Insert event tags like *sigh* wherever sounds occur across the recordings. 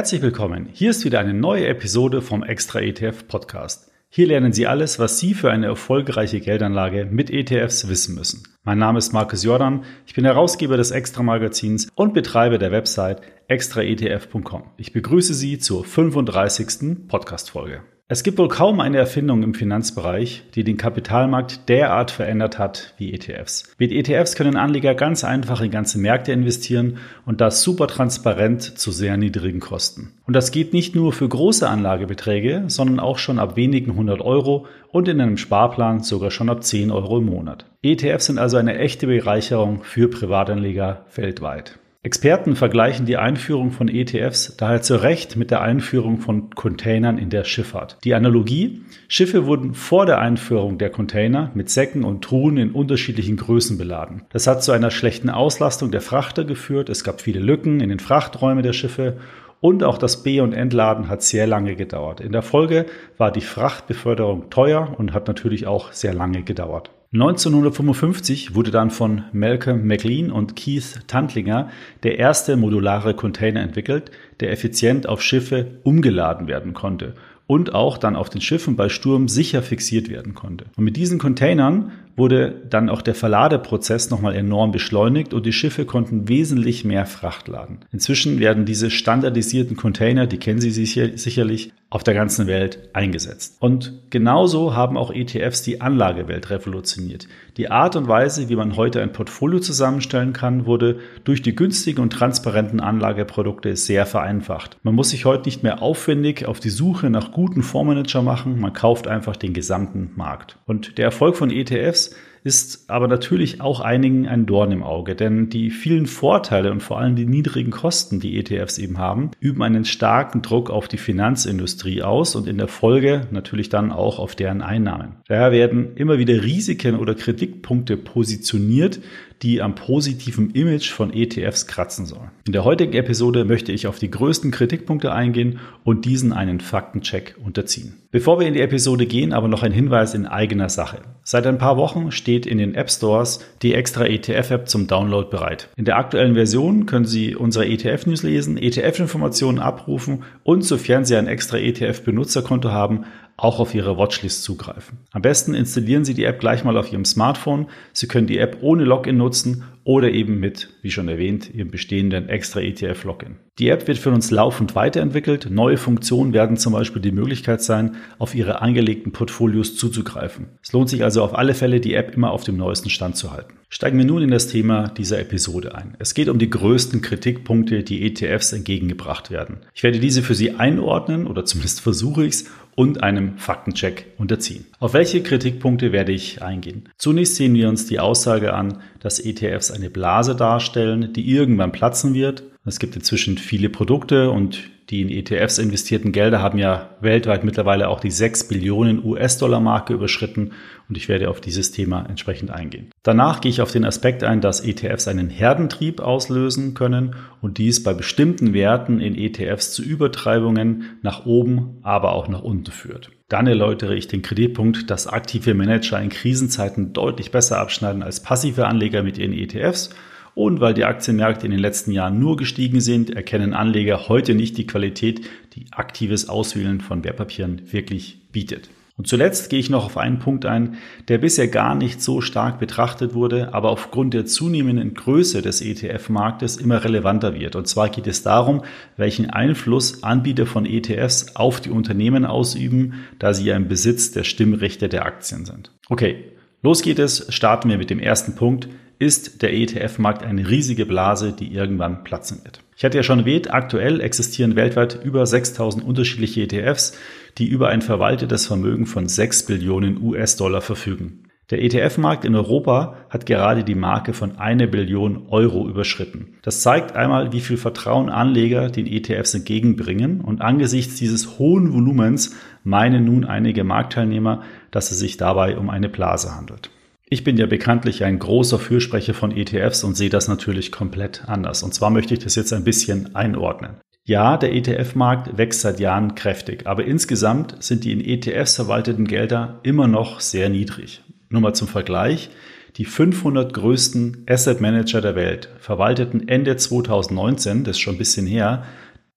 Herzlich willkommen. Hier ist wieder eine neue Episode vom Extra ETF Podcast. Hier lernen Sie alles, was Sie für eine erfolgreiche Geldanlage mit ETFs wissen müssen. Mein Name ist Markus Jordan, ich bin Herausgeber des Extra Magazins und Betreiber der Website extraetf.com. Ich begrüße Sie zur 35. Podcast Folge. Es gibt wohl kaum eine Erfindung im Finanzbereich, die den Kapitalmarkt derart verändert hat wie ETFs. Mit ETFs können Anleger ganz einfach in ganze Märkte investieren und das super transparent zu sehr niedrigen Kosten. Und das geht nicht nur für große Anlagebeträge, sondern auch schon ab wenigen 100 Euro und in einem Sparplan sogar schon ab 10 Euro im Monat. ETFs sind also eine echte Bereicherung für Privatanleger weltweit. Experten vergleichen die Einführung von ETFs daher zu Recht mit der Einführung von Containern in der Schifffahrt. Die Analogie, Schiffe wurden vor der Einführung der Container mit Säcken und Truhen in unterschiedlichen Größen beladen. Das hat zu einer schlechten Auslastung der Frachter geführt, es gab viele Lücken in den Frachträumen der Schiffe und auch das B- und Entladen hat sehr lange gedauert. In der Folge war die Frachtbeförderung teuer und hat natürlich auch sehr lange gedauert. 1955 wurde dann von Malcolm McLean und Keith Tantlinger der erste modulare Container entwickelt, der effizient auf Schiffe umgeladen werden konnte und auch dann auf den Schiffen bei Sturm sicher fixiert werden konnte. Und mit diesen Containern wurde dann auch der Verladeprozess nochmal enorm beschleunigt und die Schiffe konnten wesentlich mehr Fracht laden. Inzwischen werden diese standardisierten Container, die kennen Sie sicher, sicherlich, auf der ganzen Welt eingesetzt. Und genauso haben auch ETFs die Anlagewelt revolutioniert. Die Art und Weise, wie man heute ein Portfolio zusammenstellen kann, wurde durch die günstigen und transparenten Anlageprodukte sehr vereinfacht. Man muss sich heute nicht mehr aufwendig auf die Suche nach guten Fondsmanager machen, man kauft einfach den gesamten Markt. Und der Erfolg von ETFs ist aber natürlich auch einigen ein Dorn im Auge, denn die vielen Vorteile und vor allem die niedrigen Kosten, die ETFs eben haben, üben einen starken Druck auf die Finanzindustrie aus und in der Folge natürlich dann auch auf deren Einnahmen. Daher werden immer wieder Risiken oder Kritikpunkte positioniert, die am positiven Image von ETFs kratzen sollen. In der heutigen Episode möchte ich auf die größten Kritikpunkte eingehen und diesen einen Faktencheck unterziehen. Bevor wir in die Episode gehen, aber noch ein Hinweis in eigener Sache. Seit ein paar Wochen steht in den App Stores die extra ETF-App zum Download bereit. In der aktuellen Version können Sie unsere ETF-News lesen, ETF-Informationen abrufen und sofern Sie ein extra ETF-Benutzerkonto haben, auch auf Ihre Watchlist zugreifen. Am besten installieren Sie die App gleich mal auf Ihrem Smartphone. Sie können die App ohne Login nutzen oder eben mit, wie schon erwähnt, Ihrem bestehenden extra ETF-Login. Die App wird für uns laufend weiterentwickelt. Neue Funktionen werden zum Beispiel die Möglichkeit sein, auf Ihre angelegten Portfolios zuzugreifen. Es lohnt sich also auf alle Fälle, die App immer auf dem neuesten Stand zu halten. Steigen wir nun in das Thema dieser Episode ein. Es geht um die größten Kritikpunkte, die ETFs entgegengebracht werden. Ich werde diese für Sie einordnen oder zumindest *laughs* versuche ich es und einem Faktencheck unterziehen. Auf welche Kritikpunkte werde ich eingehen? Zunächst sehen wir uns die Aussage an, dass ETFs eine Blase darstellen, die irgendwann platzen wird. Es gibt inzwischen viele Produkte und die in ETFs investierten Gelder haben ja weltweit mittlerweile auch die 6 Billionen US-Dollar-Marke überschritten und ich werde auf dieses Thema entsprechend eingehen. Danach gehe ich auf den Aspekt ein, dass ETFs einen Herdentrieb auslösen können und dies bei bestimmten Werten in ETFs zu Übertreibungen nach oben, aber auch nach unten führt. Dann erläutere ich den Kreditpunkt, dass aktive Manager in Krisenzeiten deutlich besser abschneiden als passive Anleger mit ihren ETFs und weil die Aktienmärkte in den letzten Jahren nur gestiegen sind, erkennen Anleger heute nicht die Qualität, die aktives Auswählen von Wertpapieren wirklich bietet. Und zuletzt gehe ich noch auf einen Punkt ein, der bisher gar nicht so stark betrachtet wurde, aber aufgrund der zunehmenden Größe des ETF-Marktes immer relevanter wird. Und zwar geht es darum, welchen Einfluss Anbieter von ETFs auf die Unternehmen ausüben, da sie ja im Besitz der Stimmrechte der Aktien sind. Okay, los geht es. Starten wir mit dem ersten Punkt ist der ETF-Markt eine riesige Blase, die irgendwann platzen wird. Ich hatte ja schon erwähnt, aktuell existieren weltweit über 6000 unterschiedliche ETFs, die über ein verwaltetes Vermögen von 6 Billionen US-Dollar verfügen. Der ETF-Markt in Europa hat gerade die Marke von eine Billion Euro überschritten. Das zeigt einmal, wie viel Vertrauen Anleger den ETFs entgegenbringen und angesichts dieses hohen Volumens meinen nun einige Marktteilnehmer, dass es sich dabei um eine Blase handelt. Ich bin ja bekanntlich ein großer Fürsprecher von ETFs und sehe das natürlich komplett anders. Und zwar möchte ich das jetzt ein bisschen einordnen. Ja, der ETF-Markt wächst seit Jahren kräftig, aber insgesamt sind die in ETFs verwalteten Gelder immer noch sehr niedrig. Nur mal zum Vergleich. Die 500 größten Asset Manager der Welt verwalteten Ende 2019, das ist schon ein bisschen her,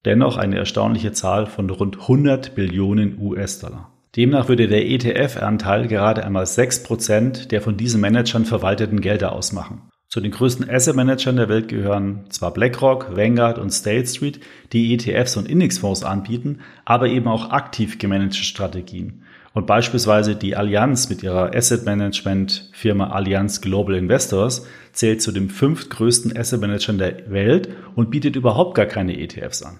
Dennoch eine erstaunliche Zahl von rund 100 Billionen US-Dollar. Demnach würde der ETF-Anteil gerade einmal 6% der von diesen Managern verwalteten Gelder ausmachen. Zu den größten Asset-Managern der Welt gehören zwar BlackRock, Vanguard und State Street, die ETFs und Indexfonds anbieten, aber eben auch aktiv gemanagte Strategien. Und beispielsweise die Allianz mit ihrer Asset Management Firma Allianz Global Investors zählt zu den fünftgrößten Asset Managern der Welt und bietet überhaupt gar keine ETFs an.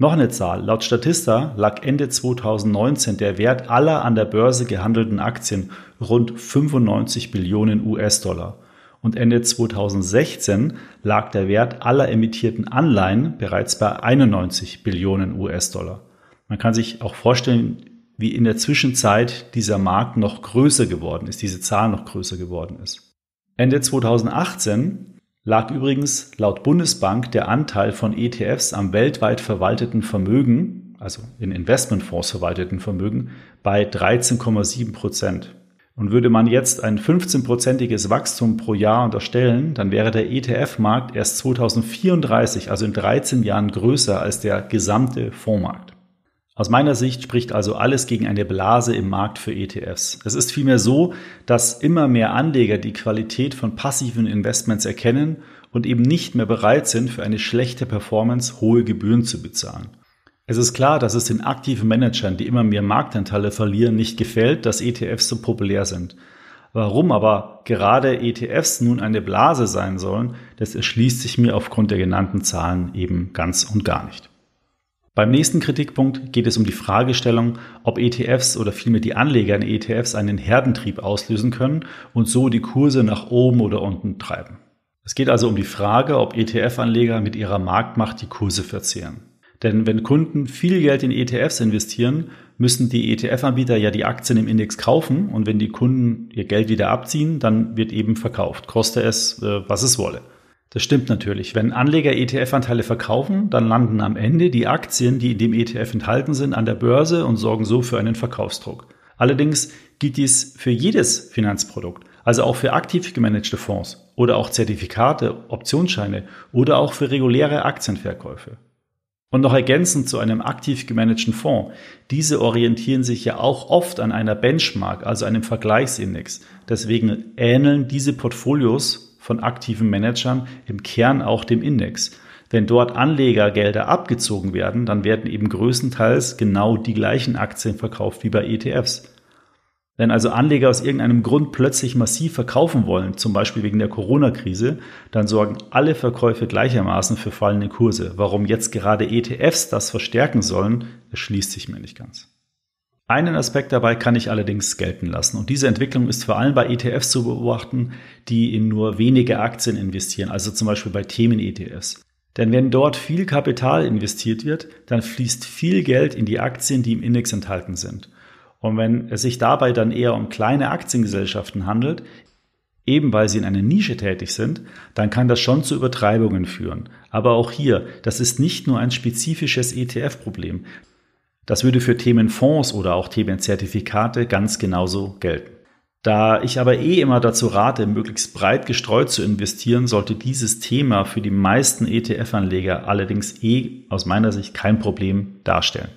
Noch eine Zahl. Laut Statista lag Ende 2019 der Wert aller an der Börse gehandelten Aktien rund 95 Billionen US-Dollar. Und Ende 2016 lag der Wert aller emittierten Anleihen bereits bei 91 Billionen US-Dollar. Man kann sich auch vorstellen, wie in der Zwischenzeit dieser Markt noch größer geworden ist, diese Zahl noch größer geworden ist. Ende 2018 lag übrigens laut Bundesbank der Anteil von ETFs am weltweit verwalteten Vermögen, also in Investmentfonds verwalteten Vermögen, bei 13,7 Prozent. Und würde man jetzt ein 15-prozentiges Wachstum pro Jahr unterstellen, dann wäre der ETF-Markt erst 2034, also in 13 Jahren größer als der gesamte Fondsmarkt. Aus meiner Sicht spricht also alles gegen eine Blase im Markt für ETFs. Es ist vielmehr so, dass immer mehr Anleger die Qualität von passiven Investments erkennen und eben nicht mehr bereit sind, für eine schlechte Performance hohe Gebühren zu bezahlen. Es ist klar, dass es den aktiven Managern, die immer mehr Marktanteile verlieren, nicht gefällt, dass ETFs so populär sind. Warum aber gerade ETFs nun eine Blase sein sollen, das erschließt sich mir aufgrund der genannten Zahlen eben ganz und gar nicht. Beim nächsten Kritikpunkt geht es um die Fragestellung, ob ETFs oder vielmehr die Anleger in ETFs einen Herdentrieb auslösen können und so die Kurse nach oben oder unten treiben. Es geht also um die Frage, ob ETF-Anleger mit ihrer Marktmacht die Kurse verzehren. Denn wenn Kunden viel Geld in ETFs investieren, müssen die ETF-Anbieter ja die Aktien im Index kaufen und wenn die Kunden ihr Geld wieder abziehen, dann wird eben verkauft, koste es, äh, was es wolle. Das stimmt natürlich. Wenn Anleger ETF-Anteile verkaufen, dann landen am Ende die Aktien, die in dem ETF enthalten sind, an der Börse und sorgen so für einen Verkaufsdruck. Allerdings gilt dies für jedes Finanzprodukt, also auch für aktiv gemanagte Fonds oder auch Zertifikate, Optionsscheine oder auch für reguläre Aktienverkäufe. Und noch ergänzend zu einem aktiv gemanagten Fonds. Diese orientieren sich ja auch oft an einer Benchmark, also einem Vergleichsindex. Deswegen ähneln diese Portfolios von aktiven Managern im Kern auch dem Index. Wenn dort Anlegergelder abgezogen werden, dann werden eben größtenteils genau die gleichen Aktien verkauft wie bei ETFs. Wenn also Anleger aus irgendeinem Grund plötzlich massiv verkaufen wollen, zum Beispiel wegen der Corona-Krise, dann sorgen alle Verkäufe gleichermaßen für fallende Kurse. Warum jetzt gerade ETFs das verstärken sollen, erschließt sich mir nicht ganz. Einen Aspekt dabei kann ich allerdings gelten lassen. Und diese Entwicklung ist vor allem bei ETFs zu beobachten, die in nur wenige Aktien investieren, also zum Beispiel bei Themen-ETFs. Denn wenn dort viel Kapital investiert wird, dann fließt viel Geld in die Aktien, die im Index enthalten sind. Und wenn es sich dabei dann eher um kleine Aktiengesellschaften handelt, eben weil sie in einer Nische tätig sind, dann kann das schon zu Übertreibungen führen. Aber auch hier, das ist nicht nur ein spezifisches ETF-Problem. Das würde für Themenfonds oder auch Themenzertifikate ganz genauso gelten. Da ich aber eh immer dazu rate, möglichst breit gestreut zu investieren, sollte dieses Thema für die meisten ETF-Anleger allerdings eh aus meiner Sicht kein Problem darstellen.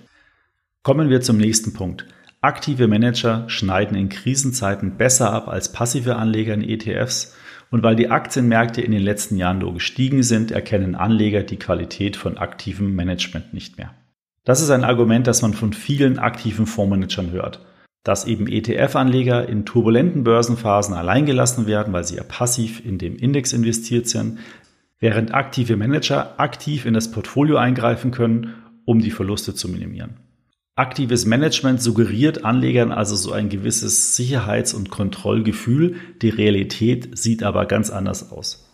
Kommen wir zum nächsten Punkt. Aktive Manager schneiden in Krisenzeiten besser ab als passive Anleger in ETFs und weil die Aktienmärkte in den letzten Jahren nur gestiegen sind, erkennen Anleger die Qualität von aktivem Management nicht mehr. Das ist ein Argument, das man von vielen aktiven Fondsmanagern hört. Dass eben ETF-Anleger in turbulenten Börsenphasen alleingelassen werden, weil sie ja passiv in dem Index investiert sind, während aktive Manager aktiv in das Portfolio eingreifen können, um die Verluste zu minimieren. Aktives Management suggeriert Anlegern also so ein gewisses Sicherheits- und Kontrollgefühl, die Realität sieht aber ganz anders aus.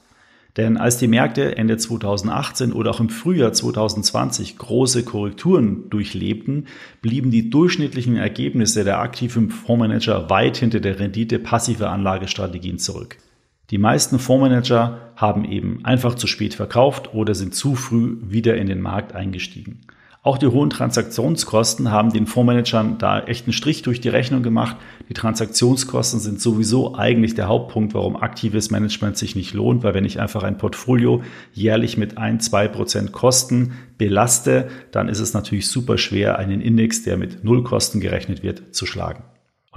Denn als die Märkte Ende 2018 oder auch im Frühjahr 2020 große Korrekturen durchlebten, blieben die durchschnittlichen Ergebnisse der aktiven Fondsmanager weit hinter der Rendite passiver Anlagestrategien zurück. Die meisten Fondsmanager haben eben einfach zu spät verkauft oder sind zu früh wieder in den Markt eingestiegen. Auch die hohen Transaktionskosten haben den Fondsmanagern da echt einen Strich durch die Rechnung gemacht. Die Transaktionskosten sind sowieso eigentlich der Hauptpunkt, warum aktives Management sich nicht lohnt, weil wenn ich einfach ein Portfolio jährlich mit ein, zwei Prozent Kosten belaste, dann ist es natürlich super schwer, einen Index, der mit Null Kosten gerechnet wird, zu schlagen.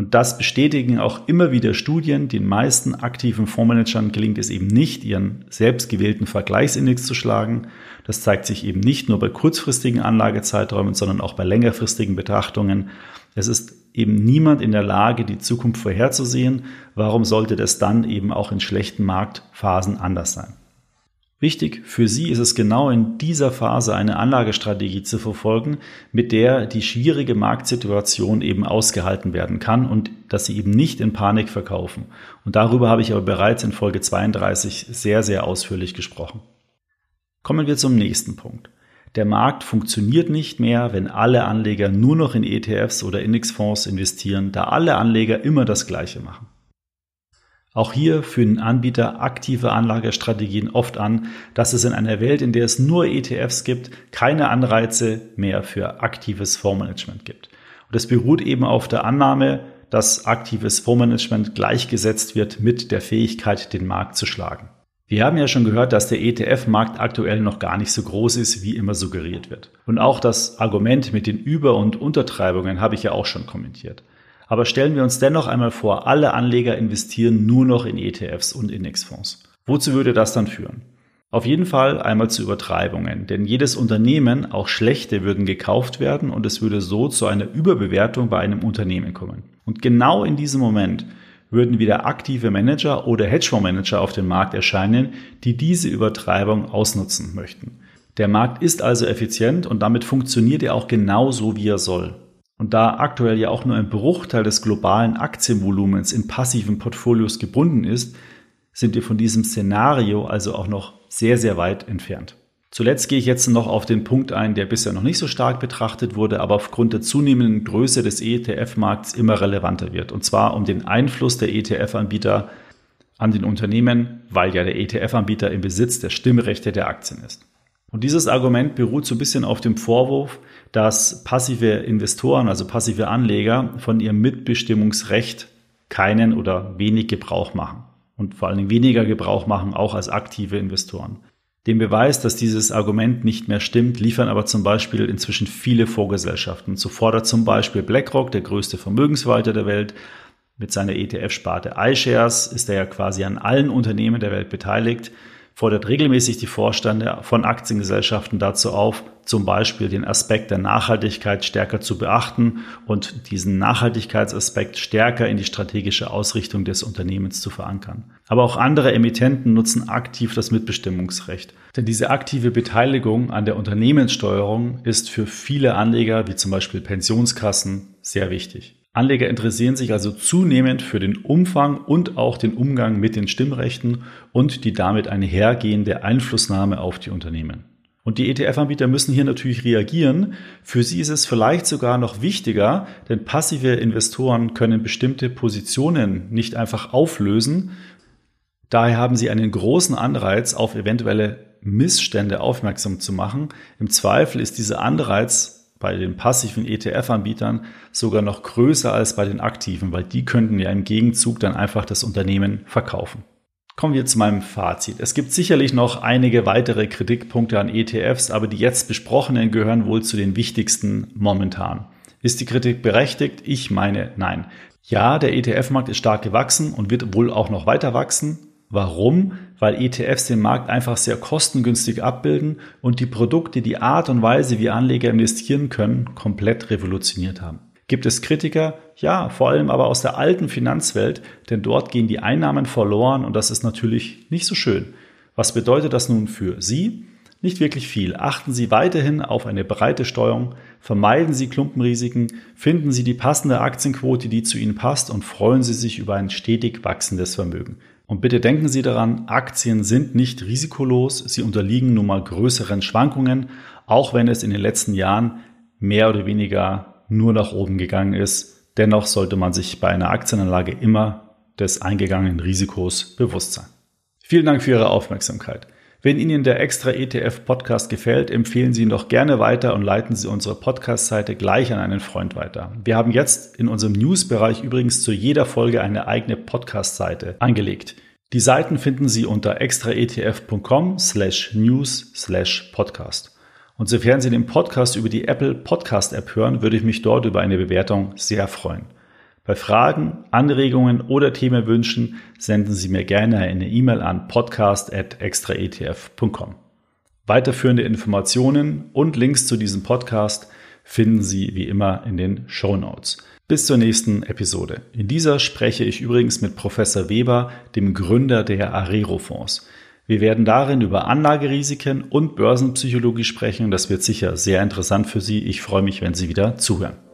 Und das bestätigen auch immer wieder Studien. Den meisten aktiven Fondsmanagern gelingt es eben nicht, ihren selbstgewählten Vergleichsindex zu schlagen. Das zeigt sich eben nicht nur bei kurzfristigen Anlagezeiträumen, sondern auch bei längerfristigen Betrachtungen. Es ist eben niemand in der Lage, die Zukunft vorherzusehen. Warum sollte das dann eben auch in schlechten Marktphasen anders sein? Wichtig für Sie ist es genau in dieser Phase eine Anlagestrategie zu verfolgen, mit der die schwierige Marktsituation eben ausgehalten werden kann und dass Sie eben nicht in Panik verkaufen. Und darüber habe ich aber bereits in Folge 32 sehr, sehr ausführlich gesprochen. Kommen wir zum nächsten Punkt. Der Markt funktioniert nicht mehr, wenn alle Anleger nur noch in ETFs oder Indexfonds investieren, da alle Anleger immer das Gleiche machen. Auch hier führen Anbieter aktive Anlagestrategien oft an, dass es in einer Welt, in der es nur ETFs gibt, keine Anreize mehr für aktives Fondsmanagement gibt. Und das beruht eben auf der Annahme, dass aktives Fondsmanagement gleichgesetzt wird mit der Fähigkeit, den Markt zu schlagen. Wir haben ja schon gehört, dass der ETF-Markt aktuell noch gar nicht so groß ist, wie immer suggeriert wird. Und auch das Argument mit den Über- und Untertreibungen habe ich ja auch schon kommentiert. Aber stellen wir uns dennoch einmal vor, alle Anleger investieren nur noch in ETFs und Indexfonds. Wozu würde das dann führen? Auf jeden Fall einmal zu Übertreibungen, denn jedes Unternehmen, auch schlechte, würden gekauft werden und es würde so zu einer Überbewertung bei einem Unternehmen kommen. Und genau in diesem Moment würden wieder aktive Manager oder Hedgefondsmanager auf dem Markt erscheinen, die diese Übertreibung ausnutzen möchten. Der Markt ist also effizient und damit funktioniert er auch genau so, wie er soll. Und da aktuell ja auch nur ein Bruchteil des globalen Aktienvolumens in passiven Portfolios gebunden ist, sind wir von diesem Szenario also auch noch sehr, sehr weit entfernt. Zuletzt gehe ich jetzt noch auf den Punkt ein, der bisher noch nicht so stark betrachtet wurde, aber aufgrund der zunehmenden Größe des ETF-Markts immer relevanter wird. Und zwar um den Einfluss der ETF-Anbieter an den Unternehmen, weil ja der ETF-Anbieter im Besitz der Stimmrechte der Aktien ist. Und dieses Argument beruht so ein bisschen auf dem Vorwurf, dass passive Investoren, also passive Anleger von ihrem Mitbestimmungsrecht keinen oder wenig Gebrauch machen und vor allen Dingen weniger Gebrauch machen, auch als aktive Investoren. Den Beweis, dass dieses Argument nicht mehr stimmt, liefern aber zum Beispiel inzwischen viele Vorgesellschaften. So fordert zum Beispiel BlackRock, der größte Vermögensverwalter der Welt, mit seiner ETF-Sparte iShares ist er ja quasi an allen Unternehmen der Welt beteiligt, fordert regelmäßig die Vorstände von Aktiengesellschaften dazu auf, zum Beispiel den Aspekt der Nachhaltigkeit stärker zu beachten und diesen Nachhaltigkeitsaspekt stärker in die strategische Ausrichtung des Unternehmens zu verankern. Aber auch andere Emittenten nutzen aktiv das Mitbestimmungsrecht. Denn diese aktive Beteiligung an der Unternehmenssteuerung ist für viele Anleger, wie zum Beispiel Pensionskassen, sehr wichtig. Anleger interessieren sich also zunehmend für den Umfang und auch den Umgang mit den Stimmrechten und die damit einhergehende Einflussnahme auf die Unternehmen. Und die ETF-Anbieter müssen hier natürlich reagieren. Für sie ist es vielleicht sogar noch wichtiger, denn passive Investoren können bestimmte Positionen nicht einfach auflösen. Daher haben sie einen großen Anreiz, auf eventuelle Missstände aufmerksam zu machen. Im Zweifel ist dieser Anreiz bei den passiven ETF-Anbietern sogar noch größer als bei den aktiven, weil die könnten ja im Gegenzug dann einfach das Unternehmen verkaufen. Kommen wir zu meinem Fazit. Es gibt sicherlich noch einige weitere Kritikpunkte an ETFs, aber die jetzt besprochenen gehören wohl zu den wichtigsten momentan. Ist die Kritik berechtigt? Ich meine nein. Ja, der ETF-Markt ist stark gewachsen und wird wohl auch noch weiter wachsen. Warum? Weil ETFs den Markt einfach sehr kostengünstig abbilden und die Produkte, die Art und Weise, wie Anleger investieren können, komplett revolutioniert haben. Gibt es Kritiker? Ja, vor allem aber aus der alten Finanzwelt, denn dort gehen die Einnahmen verloren und das ist natürlich nicht so schön. Was bedeutet das nun für Sie? Nicht wirklich viel. Achten Sie weiterhin auf eine breite Steuerung, vermeiden Sie Klumpenrisiken, finden Sie die passende Aktienquote, die zu Ihnen passt und freuen Sie sich über ein stetig wachsendes Vermögen. Und bitte denken Sie daran, Aktien sind nicht risikolos, sie unterliegen nun mal größeren Schwankungen, auch wenn es in den letzten Jahren mehr oder weniger nur nach oben gegangen ist. Dennoch sollte man sich bei einer Aktienanlage immer des eingegangenen Risikos bewusst sein. Vielen Dank für Ihre Aufmerksamkeit. Wenn Ihnen der Extra ETF Podcast gefällt, empfehlen Sie ihn doch gerne weiter und leiten Sie unsere Podcast-Seite gleich an einen Freund weiter. Wir haben jetzt in unserem News-Bereich übrigens zu jeder Folge eine eigene Podcast-Seite angelegt. Die Seiten finden Sie unter extraetf.com slash news slash podcast. Und sofern Sie den Podcast über die Apple Podcast App hören, würde ich mich dort über eine Bewertung sehr freuen. Bei Fragen, Anregungen oder Themenwünschen senden Sie mir gerne eine E-Mail an podcast.extraetf.com. Weiterführende Informationen und Links zu diesem Podcast finden Sie wie immer in den Show Notes. Bis zur nächsten Episode. In dieser spreche ich übrigens mit Professor Weber, dem Gründer der Arero-Fonds. Wir werden darin über Anlagerisiken und Börsenpsychologie sprechen. Das wird sicher sehr interessant für Sie. Ich freue mich, wenn Sie wieder zuhören.